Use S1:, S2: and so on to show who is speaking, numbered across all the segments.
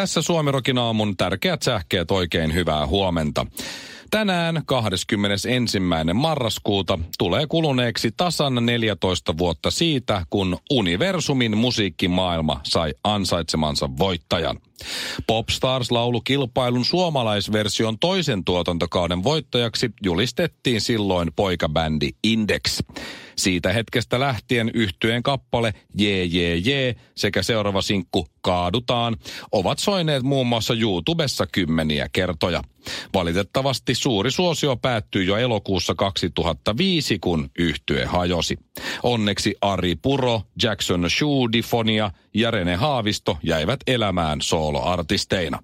S1: Tässä Suomirokin aamun tärkeät sähkeet oikein hyvää huomenta. Tänään 21. marraskuuta tulee kuluneeksi tasan 14 vuotta siitä, kun Universumin musiikkimaailma sai ansaitsemansa voittajan. Popstars-laulukilpailun suomalaisversion toisen tuotantokauden voittajaksi julistettiin silloin poikabändi Index. Siitä hetkestä lähtien yhtyeen kappale Jee sekä seuraava sinkku Kaadutaan ovat soineet muun muassa YouTubessa kymmeniä kertoja. Valitettavasti suuri suosio päättyi jo elokuussa 2005, kun yhtye hajosi. Onneksi Ari Puro, Jackson Difonia ja Rene Haavisto jäivät elämään sooloartisteina.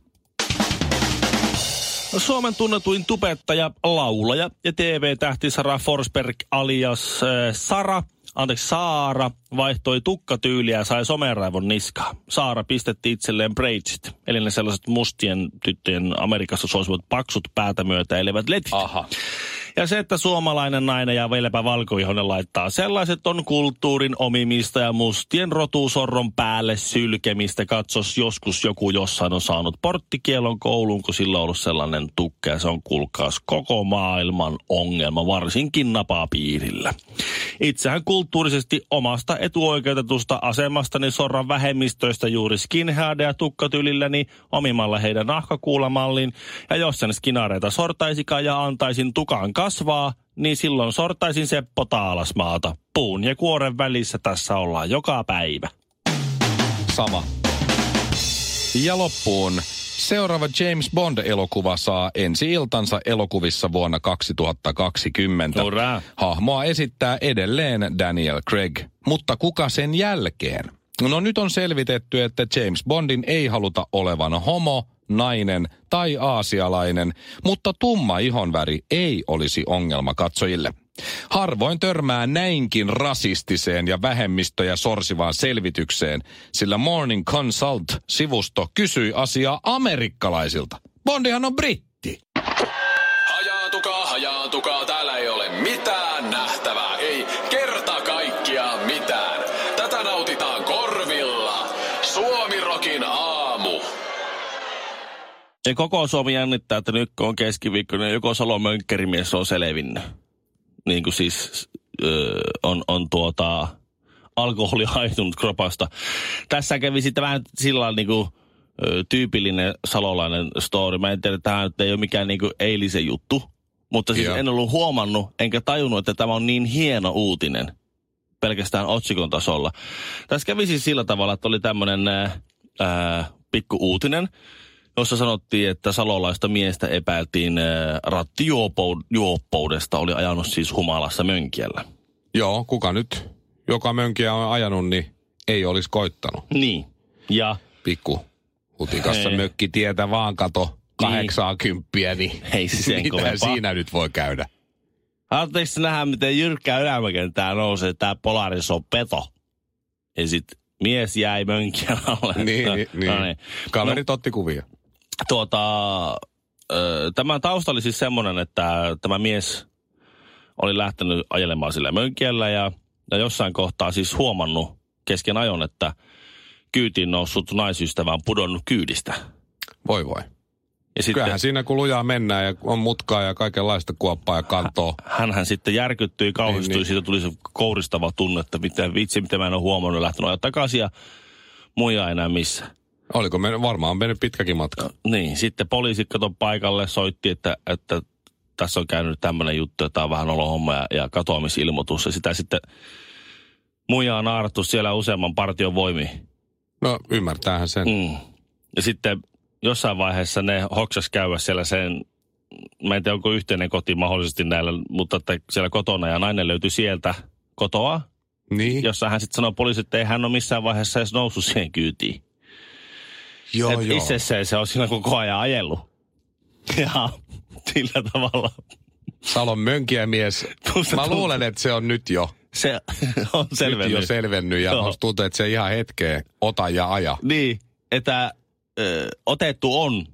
S2: Suomen tunnetuin tubettaja, laulaja ja TV-tähti Sara Forsberg alias äh, Sara, anteeksi Saara, vaihtoi tukkatyyliä ja sai someraivon niskaa. Saara pistetti itselleen braidsit, eli ne sellaiset mustien tyttöjen Amerikassa suosivat paksut päätä myötä elevät letit.
S1: Aha.
S2: Ja se, että suomalainen nainen ja vieläpä valkoihonen laittaa sellaiset on kulttuurin omimista ja mustien rotusorron päälle sylkemistä. Katsos joskus joku jossain on saanut porttikielon kouluun, kun sillä on ollut sellainen tukke ja se on kulkaas koko maailman ongelma, varsinkin napapiirillä. Itsehän kulttuurisesti omasta etuoikeutetusta asemastani sorran vähemmistöistä juuri skinheadeja tukkatyylilläni omimalla heidän nahkakuulamallin. Ja jos sen skinareita sortaisikaan ja antaisin tukan kasvaa, niin silloin sortaisin Seppo Taalasmaata. Puun ja kuoren välissä tässä ollaan joka päivä.
S1: Sama. Ja loppuun. Seuraava James Bond-elokuva saa ensi iltansa elokuvissa vuonna 2020.
S2: Hurraa.
S1: Hahmoa esittää edelleen Daniel Craig. Mutta kuka sen jälkeen? No nyt on selvitetty, että James Bondin ei haluta olevan homo, nainen tai aasialainen, mutta tumma ihonväri ei olisi ongelma katsojille. Harvoin törmää näinkin rasistiseen ja vähemmistöjä sorsivaan selvitykseen, sillä Morning Consult-sivusto kysyi asiaa amerikkalaisilta. Bondihan on britti.
S2: Ja koko Suomi jännittää, että nyt kun on keskiviikko, niin joko Salo Mönkkerimies on selvinnyt. Niin kuin siis öö, on, on tuota, alkoholi haihtunut kropasta. Tässä kävi sitten vähän sillä niin kuin, ö, tyypillinen salolainen story. Mä en tiedä, tämä nyt ei ole mikään niin kuin eilisen juttu. Mutta siis
S1: Joo.
S2: en ollut huomannut, enkä tajunnut, että tämä on niin hieno uutinen pelkästään otsikon tasolla. Tässä kävi siis sillä tavalla, että oli tämmöinen pikku uutinen, jossa sanottiin, että salolaista miestä epäiltiin ää, rattijuoppoudesta, oli ajanut siis humalassa mönkiellä.
S1: Joo, kuka nyt, joka mönkiä on ajanut, niin ei olisi koittanut.
S2: Niin. Ja
S1: Pikku hutikassa
S2: Hei.
S1: mökki tietä vaan kato kahdeksaa kymppiä, niin
S2: Ei sen
S1: mitä
S2: kovempaa.
S1: siinä nyt voi käydä?
S2: Haluatteko nähdä, miten jyrkkää ylämäkentää nousee, tää Polaris on peto. Ja sit mies jäi mönkijän alle.
S1: Niin, niin,
S2: No
S1: niin. Kaverit otti kuvia.
S2: Tuota, ö, tämä tausta oli siis semmoinen, että tämä mies oli lähtenyt ajelemaan sillä mönkiellä ja, ja jossain kohtaa siis huomannut kesken ajon, että kyytiin noussut naisystävä on pudonnut kyydistä.
S1: Voi voi.
S2: Ja sitten
S1: Kyllähän siinä kun lujaa mennään ja on mutkaa ja kaikenlaista kuoppaa ja kantoa.
S2: hänhän sitten järkyttyi, kauhistui,
S1: Niin, niin.
S2: siitä tuli se kouristava tunne, että mitä vitsi, mitä mä en ole huomannut, lähtenyt ajaa takaisin ja muija enää missä.
S1: Oliko me varmaan mennyt pitkäkin matka?
S2: Niin, sitten poliisi kato paikalle, soitti, että, että tässä on käynyt tämmöinen juttu, että tämä on vähän olohomma ja, ja katoamisilmoitus. Ja sitä sitten muija on naarattu siellä useamman partion voimiin.
S1: No ymmärtäähän sen.
S2: Mm. Ja sitten jossain vaiheessa ne hoksas käydä siellä sen, mä en tiedä onko yhteinen koti mahdollisesti näillä, mutta että siellä kotona ja nainen löytyi sieltä kotoa,
S1: Niin.
S2: jossa hän sitten sanoi poliisi, että ei hän ole missään vaiheessa edes noussut siihen kyytiin.
S1: Joo,
S2: Et Itsessään se on siinä koko ajan ajellut. Ja sillä tavalla
S1: Salon mönkiämies. Mä luulen, että se on nyt jo,
S2: se on
S1: nyt jo
S2: selvennyt.
S1: selvennyt ja
S2: Joo.
S1: musta tuntuu, että se ihan hetkeen ota ja aja.
S2: Niin, että ö, otettu on,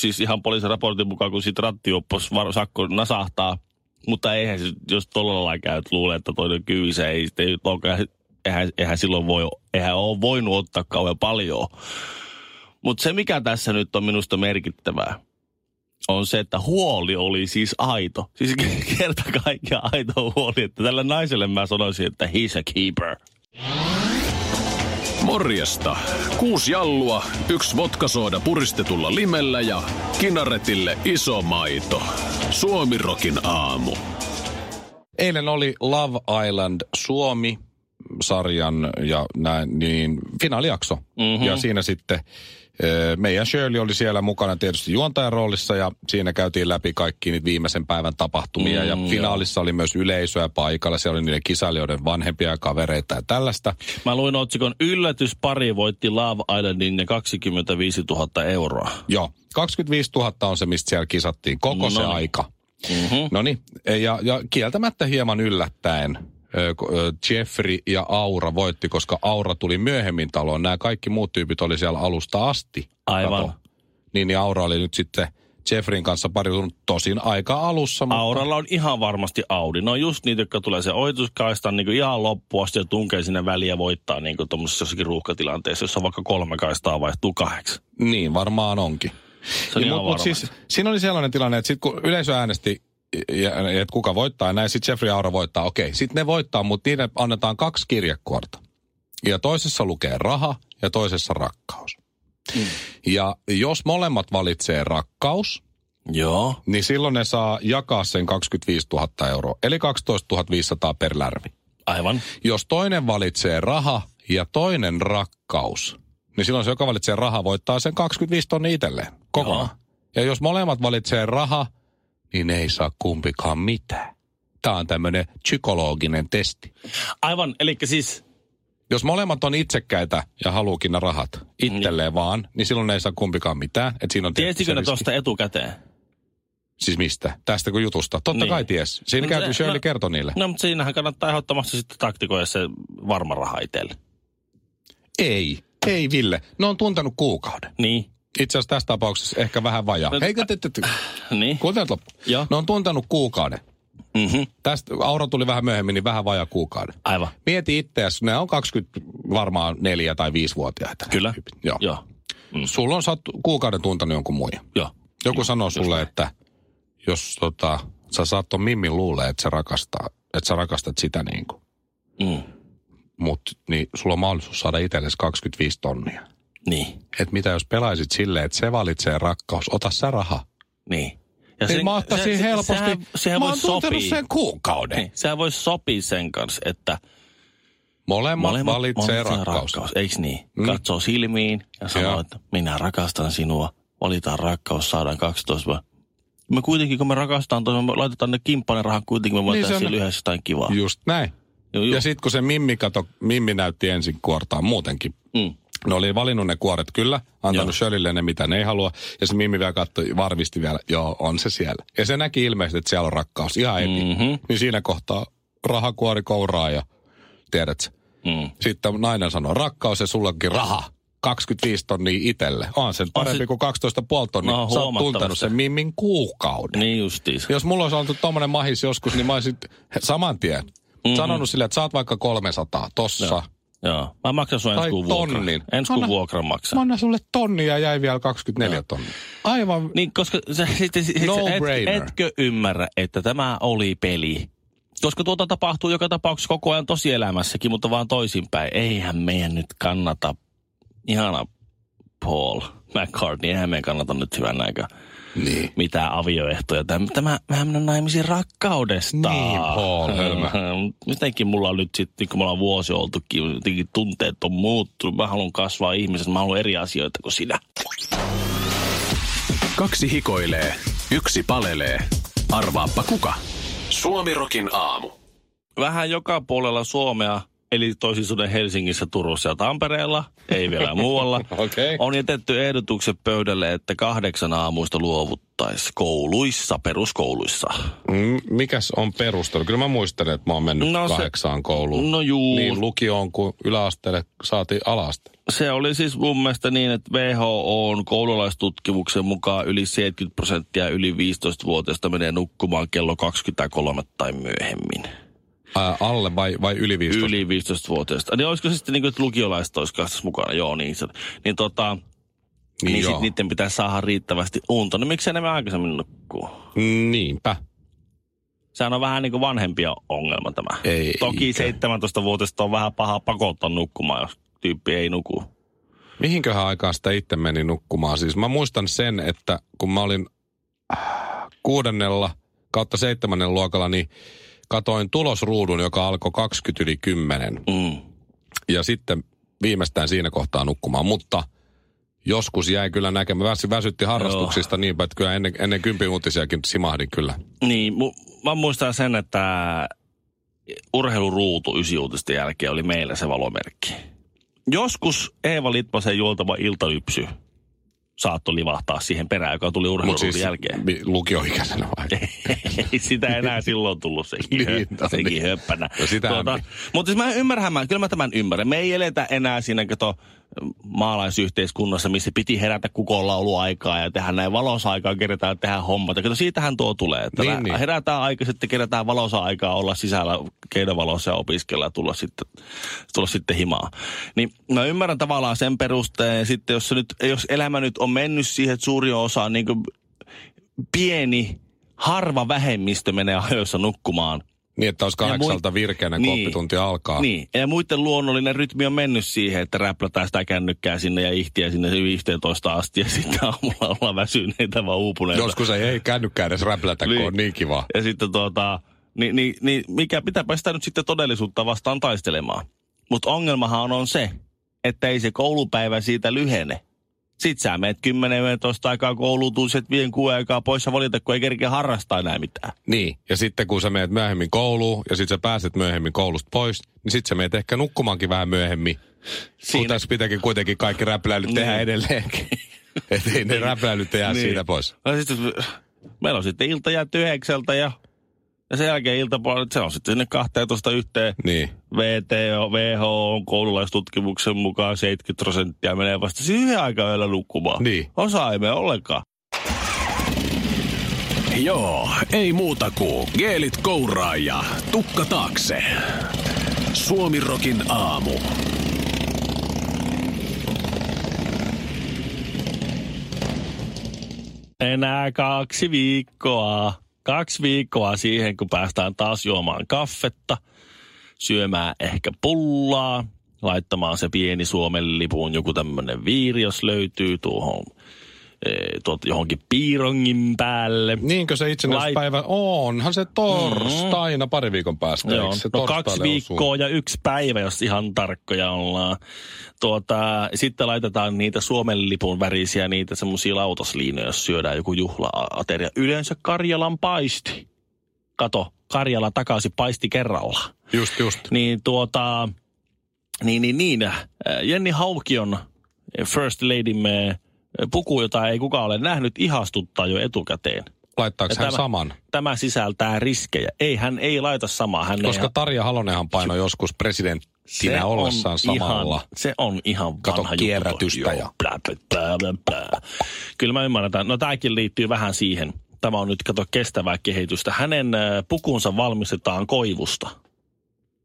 S2: siis ihan poliisin raportin mukaan, kun siitä rattijuoppos var- sakko nasahtaa, mutta eihän se, jos tuolla lailla käy, että luulee, että toinen kyysä ei sitten ei olekaan, eihän, eihän silloin voi, eihän ole voinut ottaa kauhean paljon. Mutta se, mikä tässä nyt on minusta merkittävää, on se, että huoli oli siis aito. Siis kerta kaikkiaan aito huoli, että tällä naiselle mä sanoisin, että he's a keeper.
S3: Morjesta. Kuusi jallua, yksi vodkasooda puristetulla limellä ja kinaretille iso maito. Suomirokin aamu.
S1: Eilen oli Love Island Suomi sarjan ja näin, niin finaalijakso. Mm-hmm. Ja siinä sitten meidän Shirley oli siellä mukana tietysti juontajan roolissa ja siinä käytiin läpi kaikki niitä viimeisen päivän tapahtumia.
S2: Mm,
S1: ja finaalissa oli myös yleisöä paikalla. Siellä oli niiden kisailijoiden vanhempia ja kavereita ja tällaista.
S2: Mä luin otsikon Yllätyspari voitti Love Islandin ja 25 000 euroa.
S1: Joo, 25 000 on se, mistä siellä kisattiin koko se
S2: Noniin.
S1: aika.
S2: Mm-hmm.
S1: No niin, ja, ja kieltämättä hieman yllättäen Jeffrey ja Aura voitti, koska Aura tuli myöhemmin taloon. Nämä kaikki muut tyypit oli siellä alusta asti.
S2: Aivan.
S1: Kato. Niin, niin Aura oli nyt sitten Jeffreyn kanssa pariutunut tosin aika alussa. Mutta...
S2: Auralla on ihan varmasti Audi. Ne on just niitä, jotka tulee se ohituskaistan niin ihan loppuun asti ja tunkee sinne väliin ja voittaa niin tuommoisessa jossakin ruuhkatilanteessa, jossa vaikka kolme kaistaa vaihtuu kahdeksi.
S1: Niin, varmaan onkin.
S2: Se on
S1: Niin,
S2: ihan
S1: mut, siis, siinä oli sellainen tilanne, että sit kun yleisö äänesti, ja, että kuka voittaa, näin sitten Jeffrey Aura voittaa. Okei, sitten ne voittaa, mutta niille annetaan kaksi kirjekuorta. Ja toisessa lukee raha ja toisessa rakkaus.
S2: Mm.
S1: Ja jos molemmat valitsee rakkaus,
S2: Joo.
S1: niin silloin ne saa jakaa sen 25 000 euroa, eli 12 500 per lärvi.
S2: Aivan.
S1: Jos toinen valitsee raha ja toinen rakkaus, niin silloin se, joka valitsee raha, voittaa sen 25 tonni itselleen kokonaan. Ja jos molemmat valitsee raha, niin ei saa kumpikaan mitään. Tämä on tämmöinen psykologinen testi.
S2: Aivan, eli siis
S1: Jos molemmat on itsekkäitä ja haluukin ne rahat itselleen vaan, niin silloin ne ei saa kumpikaan mitään. Et siinä on
S2: tiesikö ne tuosta etukäteen?
S1: Siis mistä? Tästä kuin jutusta? Totta
S2: Niin.
S1: kai ties. Siinä
S2: No,
S1: käyty
S2: se-
S1: Shirley
S2: no-
S1: kertoi niille.
S2: No, mutta siinähän kannattaa ehdottomasti sitten taktikoida se varma raha itselle.
S1: Ei. Ei, Ville. Ne on tuntenut kuukauden.
S2: Niin.
S1: Itse asiassa tässä tapauksessa ehkä vähän vajaa.
S2: No,
S1: Eikö te, te, te,
S2: Niin.
S1: kuuntelet loppu.
S2: Joo.
S1: Ne on tuntenut kuukauden.
S2: Mm-hmm.
S1: Tästä Aura tuli vähän myöhemmin, niin vähän vajaa kuukauden.
S2: Aivan.
S1: Mieti itseäsi, ne on 20, varmaan neljä tai viisivuotiaita. nämä
S2: Kyllä.
S1: tyypit. Joo.
S2: Joo.
S1: Mm. Sulla on sä oot kuukauden tuntenut jonkun muijan.
S2: Joo.
S1: Joku sanoo sulle, että jos tota, sä saat ton Mimmin luulee, että sä, rakastaa, että sä rakastat sitä niin kuin,
S2: Mm.
S1: mut, niin sulla on mahdollisuus saada itsellesi 25 tonnia.
S2: Niin.
S1: Et mitä jos pelaisit silleen, että se valitsee rakkaus, ota sä raha.
S2: Niin. Ja
S1: Niin mä ottaisin helposti.
S2: Sehän, sehän
S1: mä oon tuntenut sen kuukauden.
S2: Niin, sehän voisi sopia sen kanssa, että
S1: Molemmat,
S2: molemmat
S1: valitsee rakkaus.
S2: rakkaus. Eikö niin?
S1: Mm.
S2: Katsoo silmiin ja sanoo,
S1: Joo.
S2: että minä rakastan sinua. Valitaan rakkaus, saadaan 12 vuotta. Me kuitenkin, kun me rakastetaan, toisen, me laitetaan ne kimppainen rahat, kuitenkin me voitaisiin
S1: se on-
S2: niin yhdessä jotain kivaa.
S1: Just näin.
S2: Joo, joo.
S1: Ja sitten kun se Mimmi, kato, Mimmi näytti ensin kuortaan muutenkin.
S2: Mm.
S1: Ne oli valinnut ne kuoret kyllä, antanut
S2: Joo.
S1: Shirleylle ne mitä ne ei halua. Ja se Mimmi vielä katsoi, varmisti vielä, joo on se siellä. Ja se näki ilmeisesti, että siellä on rakkaus ihan heti.
S2: Mhm.
S1: Niin siinä kohtaa rahakuori kouraa ja tiedät
S2: Mm.
S1: Sitten nainen sanoo, rakkaus ja sullekin raha. 25 tonnia itelle. On se parempi
S2: se-
S1: kuin 12,5 tonnia.
S2: No,
S1: Sä oot tuntenut sen Mimmin kuukauden.
S2: Niin justiinsa.
S1: Jos mulla olisi ollut tommonen mahis joskus, niin mä olisin saman tien mm-hmm. sanonut sille, että saat vaikka 300 tossa.
S2: Joo. Joo. Mä maksan sun ensi kuun
S1: tonnin.
S2: Ensi kuun vuokran maksaa.
S1: Mä annan sulle tonni ja jäi vielä 24 tonnia. Aivan.
S2: Niin, koska sä, sit, sit,
S1: No
S2: et,
S1: brainer.
S2: etkö ymmärrä, että tämä oli peli? Koska tuota tapahtuu joka tapauksessa koko ajan tosielämässäkin, mutta vaan toisinpäin. Eihän meidän nyt kannata, ihana Paul McCartney, eihän meidän kannata nyt hyvän aikaa
S1: Niin.
S2: mitään avioehtoja. Tämä, tämä vähän mennä naimisiin rakkaudesta.
S1: Niin, Paul.
S2: Jotenkin mulla on nyt sitten, kun me ollaan vuosi oltukin, jotenkin tunteet on muuttunut. Mä haluan kasvaa ihmisenä, mä haluan eri asioita kuin sinä.
S3: Kaksi hikoilee, yksi palelee. Arvaappa kuka? Suomirokin aamu.
S2: vähän joka puolella Suomea, eli toisin sanoen Helsingissä, Turussa ja Tampereella, ei vielä muualla,
S1: Okei.
S2: on jätetty ehdotukset pöydälle, että kahdeksan aamuista nukuttaisi kouluissa, peruskouluissa.
S1: Mm, Mikäs on perustelu? Kyllä mä muistelen, että mä oon mennyt No
S2: se-
S1: kahdeksaan kouluun.
S2: No juu.
S1: Niin lukioon kuin yläasteelle saatiin alaste.
S2: Se oli siis mun mielestä niin, että WHO on koululaistutkimuksen mukaan yli 70 prosenttia yli 15-vuotiaista menee nukkumaan kello 23 tai myöhemmin.
S1: Ää, alle vai, vai yli 15?
S2: Yli 15-vuotiaista. Niin olisiko se sitten niin kuin, että lukiolaiset olisi kanssa mukana? Joo, niin se. Niin tota, niin, niin
S1: joo.
S2: sit niiden pitäisi saada riittävästi unta. No miksei ne aikaisemmin nukkuu?
S1: Niinpä.
S2: Sehän on vähän niin kuin vanhempia ongelma tämä.
S1: Ei,
S2: Toki
S1: eikä.
S2: 17-vuotiaista on vähän paha pakottaa nukkumaan, jos tyyppi ei nuku.
S1: Mihinköhän aikaan sitä itse meni nukkumaan? Siis mä muistan sen, että kun mä olin äh, kuudennella kautta seitsemännen luokalla, niin katoin tulosruudun, joka alkoi 20 yli 10.
S2: Mm.
S1: Ja sitten viimeistään siinä kohtaa nukkumaan. Mutta joskus jäi kyllä näkemään. Väsy, väsytti harrastuksista niin, että kyllä ennen, ennen kympin uutisiakin simahdin kyllä.
S2: Niin, mu- mä muistan sen, että urheiluruutu ysiuutisten jälkeen oli meillä se valomerkki. Joskus Eeva Litmasen juoltava iltaypsy saattoi livahtaa siihen perään, joka tuli urheiluruudun
S1: siis
S2: jälkeen.
S1: lukioikäisenä vai?
S2: Ei sitä enää silloin tullut sekin,
S1: Niin,
S2: niin,
S1: no
S2: sekin
S1: niin.
S2: höppänä.
S1: No niin.
S2: mutta siis mä ymmärrän, mä, kyllä mä tämän ymmärrän. Me ei eletä enää siinä kato, maalaisyhteiskunnassa, missä piti herätä kukonlauluaikaa ja tehdä näin valosaikaa, kerätään tehdä hommat. Ja kato, siitähän tuo tulee. Että
S1: Niin,
S2: niin, herätään aikaisin, sitten kerätään valosa aikaa olla sisällä keinovalossa ja opiskella ja tulla sitten, tulla sitten himaa. Niin mä ymmärrän tavallaan sen perusteen. Sitten jos, nyt, jos elämä nyt on mennyt siihen, että suuri osa on niin pieni, harva vähemmistö menee ajoissa nukkumaan.
S1: Niin, että olisi
S2: Ja mui-
S1: kahdeksalta virkeänä, kun
S2: Niin.
S1: oppitunti alkaa.
S2: Niin, ja muiden luonnollinen rytmi on mennyt siihen, että räplätään sitä kännykkää sinne ja ihtiä sinne 15 asti ja sitten aamulla ollaan väsyneitä vaan uupuneita.
S1: Joskus ei, ei kännykkää edes räplätä, kun
S2: Niin.
S1: on niin kiva.
S2: Ja sitten tuota, niin, niin, niin mikä pitääpä sitä nyt sitten todellisuutta vastaan taistelemaan. Mutta ongelmahan on se, että ei se koulupäivä siitä lyhene. Sitten sä meet 10-15 aikaa kouluun, tuut sit vien kuuden aikaa pois ja valita, kun ei kerkeä harrastaa enää mitään.
S1: Niin, ja sitten kun sä meet myöhemmin kouluun ja sitten sä pääset myöhemmin koulusta pois, niin sitten sä meet ehkä nukkumaankin vähän myöhemmin. Siinä... Kun tässä pitääkin kuitenkin kaikki räpläilyt tehdä
S2: Niin.
S1: edelleenkin. Että ei ne räpläilyt jää
S2: Niin.
S1: siitä pois.
S2: No sitten, meillä on sitten ilta jääty yhdeksältä ja, ja sen jälkeen iltapuolella, se on sitten sinne 12 yhteen.
S1: Niin.
S2: VT, WHO on koululaistutkimuksen mukaan 70 prosenttia menee vasta siihen aikaan yöllä nukkumaan.
S1: Niin.
S2: Osa ei mene ollenkaan.
S3: Joo, ei muuta kuin geelit kouraa ja tukka taakse. Suomirokin aamu.
S2: Enää kaksi viikkoa. Kaksi viikkoa siihen, kun päästään taas juomaan kaffetta, syömään ehkä pullaa, laittamaan se pieni Suomen lipun joku tämmöinen viiri, jos löytyy tuohon tuot, johonkin piirongin päälle.
S1: Niinkö se itsenäisyyspäivä? Onhan se torstaina pari viikon päästä.
S2: Joo,
S1: se
S2: no kaksi viikkoa ja yksi päivä, jos ihan tarkkoja ollaan. Tuota, sitten laitetaan niitä Suomen lipun värisiä, niitä semmoisia lautasliinoja, jos syödään joku juhla-ateria. Yleensä Karjalan paisti. Kato, Karjala takaisin paisti kerralla.
S1: Just, just.
S2: Niin tuota, niin, niin, niin. äh, Jenni Haukion First Ladymme äh, puku, jota ei kukaan ole nähnyt, ihastuttaa jo etukäteen.
S1: Laittaako
S2: Ja
S1: hän
S2: tämä-
S1: saman?
S2: Tämä sisältää riskejä. Ei, hän ei laita samaa. Hän
S1: Koska
S2: ei,
S1: Tarja Halonenhan painoi joskus presidenttinä ollessaan samalla.
S2: Ihan, se on ihan
S1: Kato
S2: vanha
S1: kierrätystä
S2: juttu.
S1: ja-
S2: blä, blä, blä, blä. Kyllä mä ymmärrän tämän. No tämäkin liittyy vähän siihen. Tämä on nyt, kato, kestävää kehitystä. Hänen äh, pukunsa valmistetaan koivusta.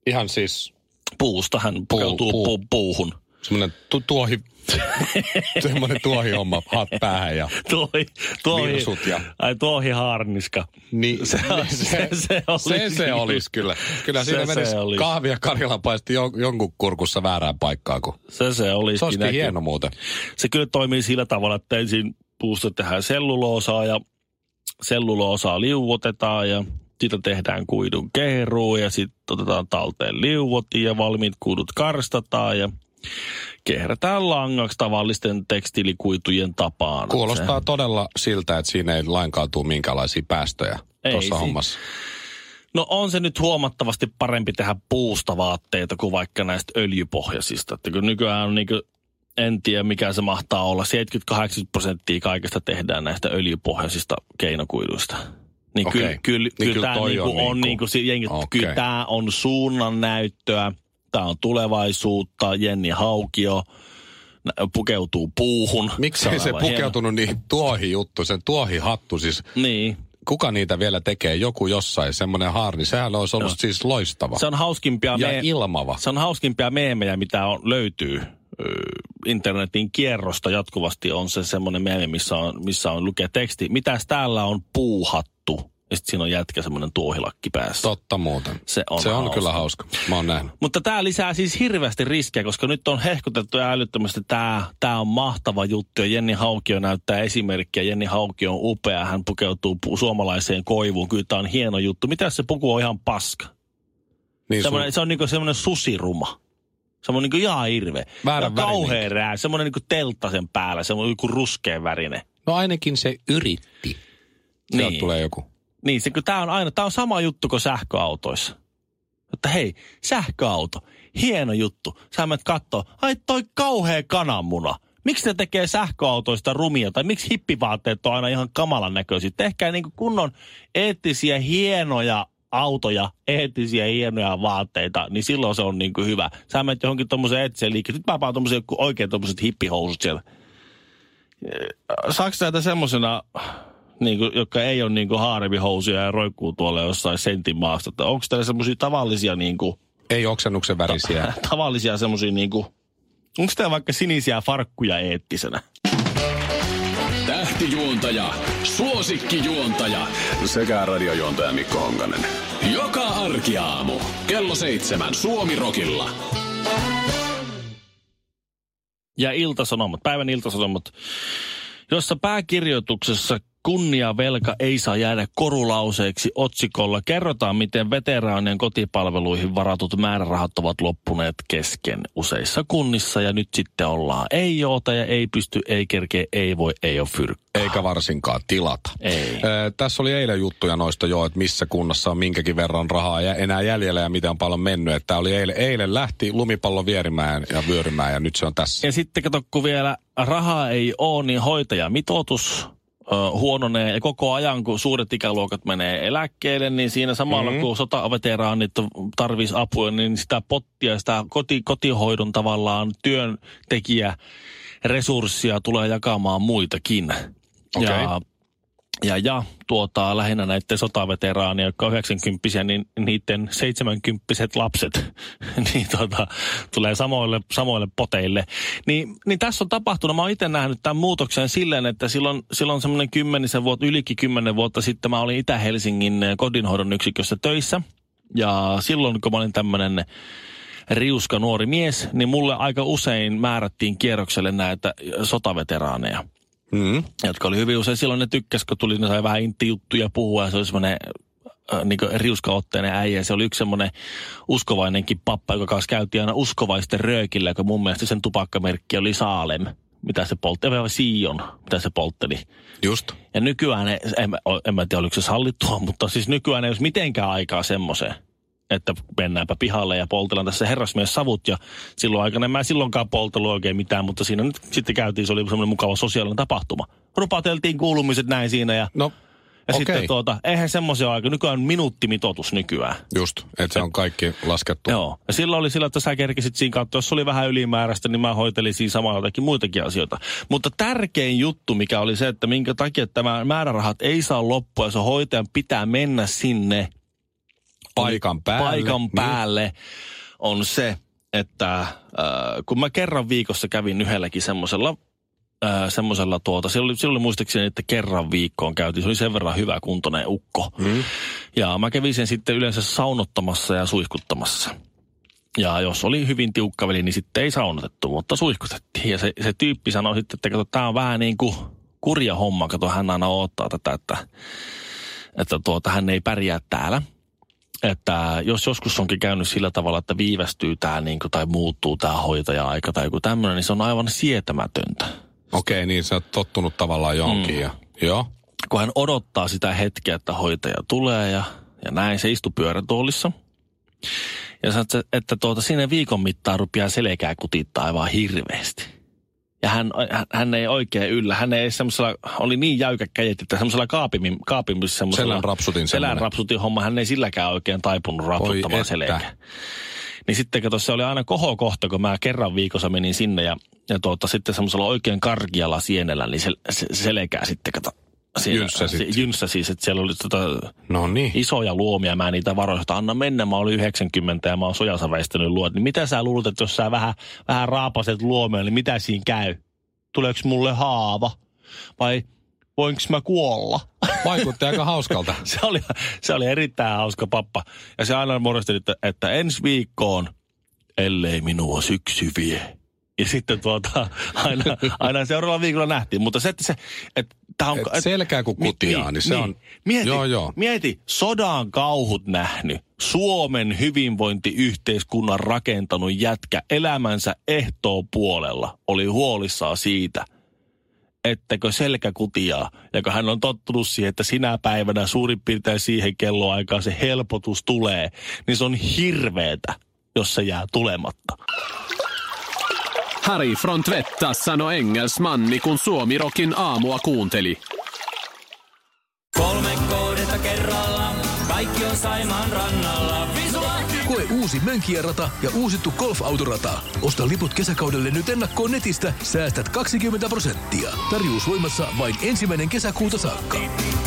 S1: Ihan siis
S2: Puusta hän pukeutuu
S1: puu.
S2: puu, puuhun.
S1: Semmoinen tu- tuohi, semmoinen tuohihomma hat päähän ja
S2: Tuohi, tuohi,
S1: Virsut ja-
S2: ai tuohi haarniska.
S1: Niin,
S2: Se-
S1: niin
S2: se- se olisi
S1: se, se
S2: kyllä.
S1: olisi kyllä. Kyllä
S2: Se-
S1: siinä
S2: se
S1: menisi
S2: olisi.
S1: kahvia Karjalan paisti jon, jonkun kurkussa väärään paikkaan. Kun.
S2: Se se olisi.
S1: Se olisikin hieno muuten.
S2: Se kyllä toimii sillä tavalla, että ensin puusta tehdään selluloosaa ja selluloosaa liuotetaan ja siitä tehdään kuidun keruu ja sitten otetaan talteen liuot ja valmiit kuidut karstataan ja kehrätään langaksi tavallisten tekstiilikuitujen tapaan.
S1: Kuulostaa todella siltä, että siinä ei lainkaan tule minkäänlaisia päästöjä tuossa
S2: si-
S1: hommassa.
S2: No on se nyt huomattavasti parempi tehdä puusta vaatteita kuin vaikka näistä öljypohjaisista. Että kun nykyään on niinku en tiedä mikä se mahtaa olla. 70-80 prosenttia kaikesta tehdään näistä öljypohjaisista keinokuiduista. Niin
S1: Okei.
S2: kyllä, kyllä,
S1: Niin
S2: kyllä,
S1: kyllä
S2: tämä niinku
S1: on
S2: on,
S1: niinku-
S2: niinku, si- jengi,
S1: Okei.
S2: kyllä tämä on suunnan näyttöä. Tämä on tulevaisuutta. Jenni Haukio pukeutuu puuhun.
S1: Miksei
S2: on
S1: se
S2: aivan hieno.
S1: pukeutunut niihin tuohijuttu, sen tuohihattu siis.
S2: Niin.
S1: Kuka niitä vielä tekee? Joku jossain, semmoinen haarni. Sehän olisi ollut
S2: Joo.
S1: siis loistava.
S2: Se on hauskimpia,
S1: ja
S2: me-
S1: ilmava.
S2: se on hauskimpia meemejä, mitä on, löytyy internetin kierrosta jatkuvasti on se semmoinen meemi, missä on, missä on lukee teksti. Mitäs täällä on puuhattu? Ja sitten siinä on jätkä semmoinen tuohilakki päässä.
S1: Totta muuten.
S2: Se on
S1: se on
S2: hauska.
S1: kyllä hauska. Mä oon nähnyt.
S2: Mutta tämä lisää siis hirveästi riskejä, koska nyt on hehkutettu ja älyttömästi, tämä tää on mahtava juttu. Ja Jenni Haukio näyttää esimerkkiä. Jenni Haukio on upea, hän pukeutuu pu- suomalaiseen koivuun. Kyllä tämä on hieno juttu. Mitä se puku on ihan paska?
S1: Niin sun,
S2: Semmoinen, se on niinku semmoinen susiruma. Semmoinen niinku ihan hirveä.
S1: Väärän
S2: ja kauhea
S1: värinen.
S2: rää. Semmoinen niinku teltta sen päällä. Semmoinen joku ruskea värinen.
S1: no ainakin se yritti. Sieltä
S2: Niin.
S1: tulee joku.
S2: Niin, se, kun tää on aina, tää on sama juttu kuin sähköautoissa. Että hei, sähköauto, hieno juttu. Sä menet kattoo, ai toi kauhea kananmuna. Miksi ne tekee sähköautoista rumia? Tai miksi hippivaatteet on aina ihan kamalan näköisiä? Tehkää niinku kunnon eettisiä, hienoja autoja, eettisiä, hienoja vaatteita, niin silloin se on niinku hyvä. Sä menet johonkin tommoseen eettiseen liikkeeseen. Nyt mä joku oikein tommoset hippihousut siellä. Saako näitä semmosena niin kuin, jotka ei ole niin kuin haarevihousuja ja roikkuu tuolla jossain sentin maasta. Että Onko teillä semmoisia tavallisia, niin kuin,
S1: Ei oksennuksen värisiä.
S2: tavallisia semmoisia, niin kuin, onko teillä vaikka sinisiä farkkuja eettisenä?
S3: Tähtijuontaja, suosikkijuontaja sekä radiojuontaja Mikko Honkanen. Joka arkiaamu kello seitsemän Suomirokilla.
S2: Ja iltasanomat, päivän iltasanomat, jossa pääkirjoituksessa kunniavelka ei saa jäädä korulauseeksi otsikolla. Kerrotaan, miten veteraanien kotipalveluihin varatut määrärahat ovat loppuneet kesken useissa kunnissa. Ja nyt sitten ollaan ei oota ja ei pysty, ei kerkeä, ei voi, ei ole fyrkkä.
S1: Eikä varsinkaan tilata.
S2: Ei.
S1: Ö, tässä oli eilen juttuja noista jo, että missä kunnassa on minkäkin verran rahaa ja enää jäljellä ja miten on paljon mennyt. Että oli eilen, eilen lähti lumipallo vierimään ja vyörymään ja nyt se on tässä.
S2: Ja sitten kato, kun vielä rahaa ei ole, niin hoitajamitoitus huononee. Ja koko ajan, kun suuret ikäluokat menee eläkkeelle, niin siinä samalla, mm-hmm. kun sotaveteraanit tarvisi apua, niin sitä pottia, sitä koti, kotihoidon tavallaan työntekijä resurssia tulee jakamaan muitakin.
S1: Okei.
S2: Ja, ja, ja tuota, lähinnä näiden sotaveteraania, jotka on 90 niin niiden 70 lapset niin tuota, tulee samoille, samoille poteille. Niin, niin tässä on tapahtunut, mä oon itse nähnyt tämän muutoksen silleen, että silloin, silloin semmoinen kymmenisen vuotta, ylikin kymmenen vuotta sitten mä olin Itä-Helsingin kodinhoidon yksikössä töissä. Ja silloin, kun mä olin tämmöinen riuska nuori mies, niin mulle aika usein määrättiin kierrokselle näitä sotaveteraaneja
S1: Mm.
S2: jotka oli hyvin usein silloin ne tykkäs, kun tuli, ne sai vähän intti-juttuja puhua ja se oli semmoinen äh, niin riuskaotteinen äijä. Se oli yksi semmoinen uskovainenkin pappa, joka kanssa käytiin aina uskovaisten röökillä, kun mun mielestä sen tupakkamerkki oli Saalem, mitä se poltti, vai Sion, mitä se poltteli.
S1: Just.
S2: Ja nykyään, en, mä- en mä tiedä oliko se sallittua, mutta siis nykyään ei olisi mitenkään aikaa semmoiseen, että mennäänpä pihalle ja poltellaan tässä herrasmies savut. Ja silloin aikana en mä silloinkaan poltellut oikein mitään, mutta siinä nyt sitten käytiin, se oli semmoinen mukava sosiaalinen tapahtuma. Rupateltiin kuulumiset näin siinä ja,
S1: No,
S2: ja
S1: okei.
S2: sitten tuota, eihän semmoisia aika, nykyään on minuuttimitoitus nykyään.
S1: Just, että se on kaikki laskettu.
S2: Joo. Ja silloin oli sillä, että sä kerkisit siinä kautta, jos oli vähän ylimääräistä, niin mä hoitelin siinä samalla jotakin muitakin asioita. Mutta tärkein juttu, mikä oli se, että minkä takia tämä määrärahat ei saa loppua, ja se hoitajan pitää mennä sinne
S1: Paikan päälle.
S2: paikan
S1: Niin.
S2: päälle, on se, että äh, kun mä kerran viikossa kävin yhdelläkin semmoisella äh, semmoisella tuota, silloin, oli- silloin oli muistaakseni, että kerran viikkoon käytiin, se oli sen verran hyvä kuntoinen ukko.
S1: Mm.
S2: Ja mä kävin sen sitten yleensä saunottamassa ja suihkuttamassa. Ja jos oli hyvin tiukka veli, niin sitten ei saunotettu, mutta suihkutettiin. Ja se, se tyyppi sanoi sitten, että kato, tämä on vähän niin kuin kurja homma. Kato, hän aina odottaa tätä, että, että tuota, hän ei pärjää täällä. Että jos joskus onkin käynyt sillä tavalla, että viivästyy tämä niin kuin, tai muuttuu tämä hoitaja-aika tai joku tämmöinen, niin se on aivan sietämätöntä.
S1: Okei, niin sä oot tottunut tavallaan johonkin.
S2: Mm.
S1: Ja, joo.
S2: kun hän odottaa sitä hetkeä, että hoitaja tulee ja, ja näin, se istui pyörätuolissa. Ja sanoi, että, että tuota, sinne viikon mittaan rupeaa selkää kutittaa aivan hirveästi. Ja hän, hän, ei oikein yllä. Hän ei semmoisella, oli niin jäykkä kädet, että semmoisella kaapimmin, kaapimissa semmoisella...
S1: Selän rapsutin
S2: Selän rapsutin homma, hän ei silläkään oikein taipunut rapsuttamaan
S1: että.
S2: selkää. Niin sitten kato, se oli aina kohokohta, kun mä kerran viikossa menin sinne ja, ja tuota, sitten semmoisella oikein kargialla sienellä, niin se, se selkää sitten kato. Siinä,
S1: Jynssäsit.
S2: si- Jynssä siis, että siellä oli tota,
S1: No niin.
S2: isoja luomia, mä niitä varoin, että anna mennä, mä olin 90 ja mä oon sojassa väistänyt luot. Niin mitä sä luulet, että jos sä vähän, vähän raapaset luomia, niin mitä siinä käy? Tuleeko mulle haava? Vai voinko mä kuolla?
S1: Vaikutti aika hauskalta.
S2: se, oli, se oli erittäin hauska pappa. Ja se aina muodosteli, että, että ensi viikkoon, ellei minua syksy vie. Ja sitten tuota, aina, aina seuraavalla viikolla nähtiin. Mutta se, että se, että tää on...
S1: Et selkää kun kutiaa, niin se on-
S2: Mieti,
S1: Joo, joo.
S2: mieti, sodan kauhut nähnyt, Suomen hyvinvointiyhteiskunnan rakentanut jätkä elämänsä ehtoon puolella oli huolissaan siitä, ettäkö selkä kutiaa. Ja kun hän on tottunut siihen, että sinä päivänä suurin piirtein siihen kelloaikaan se helpotus tulee, niin se on hirveetä, jos se jää tulematta.
S3: Harry från Tvättas sanoi engelsmanni, kun Suomirokin aamua kuunteli.
S4: Kolme kohdetta kerralla, kaikki on Saimaan rannalla. Visulahti!
S5: Koe uusi Mönkijärata ja uusittu golfautorata. Osta liput kesäkaudelle nyt ennakkoon netistä, säästät 20 prosenttia. Tarjous voimassa vain ensimmäinen kesäkuuta saakka.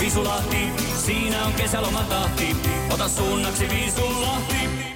S4: Visulahti, siinä on kesälomatahti. Ota suunnaksi Visulahti.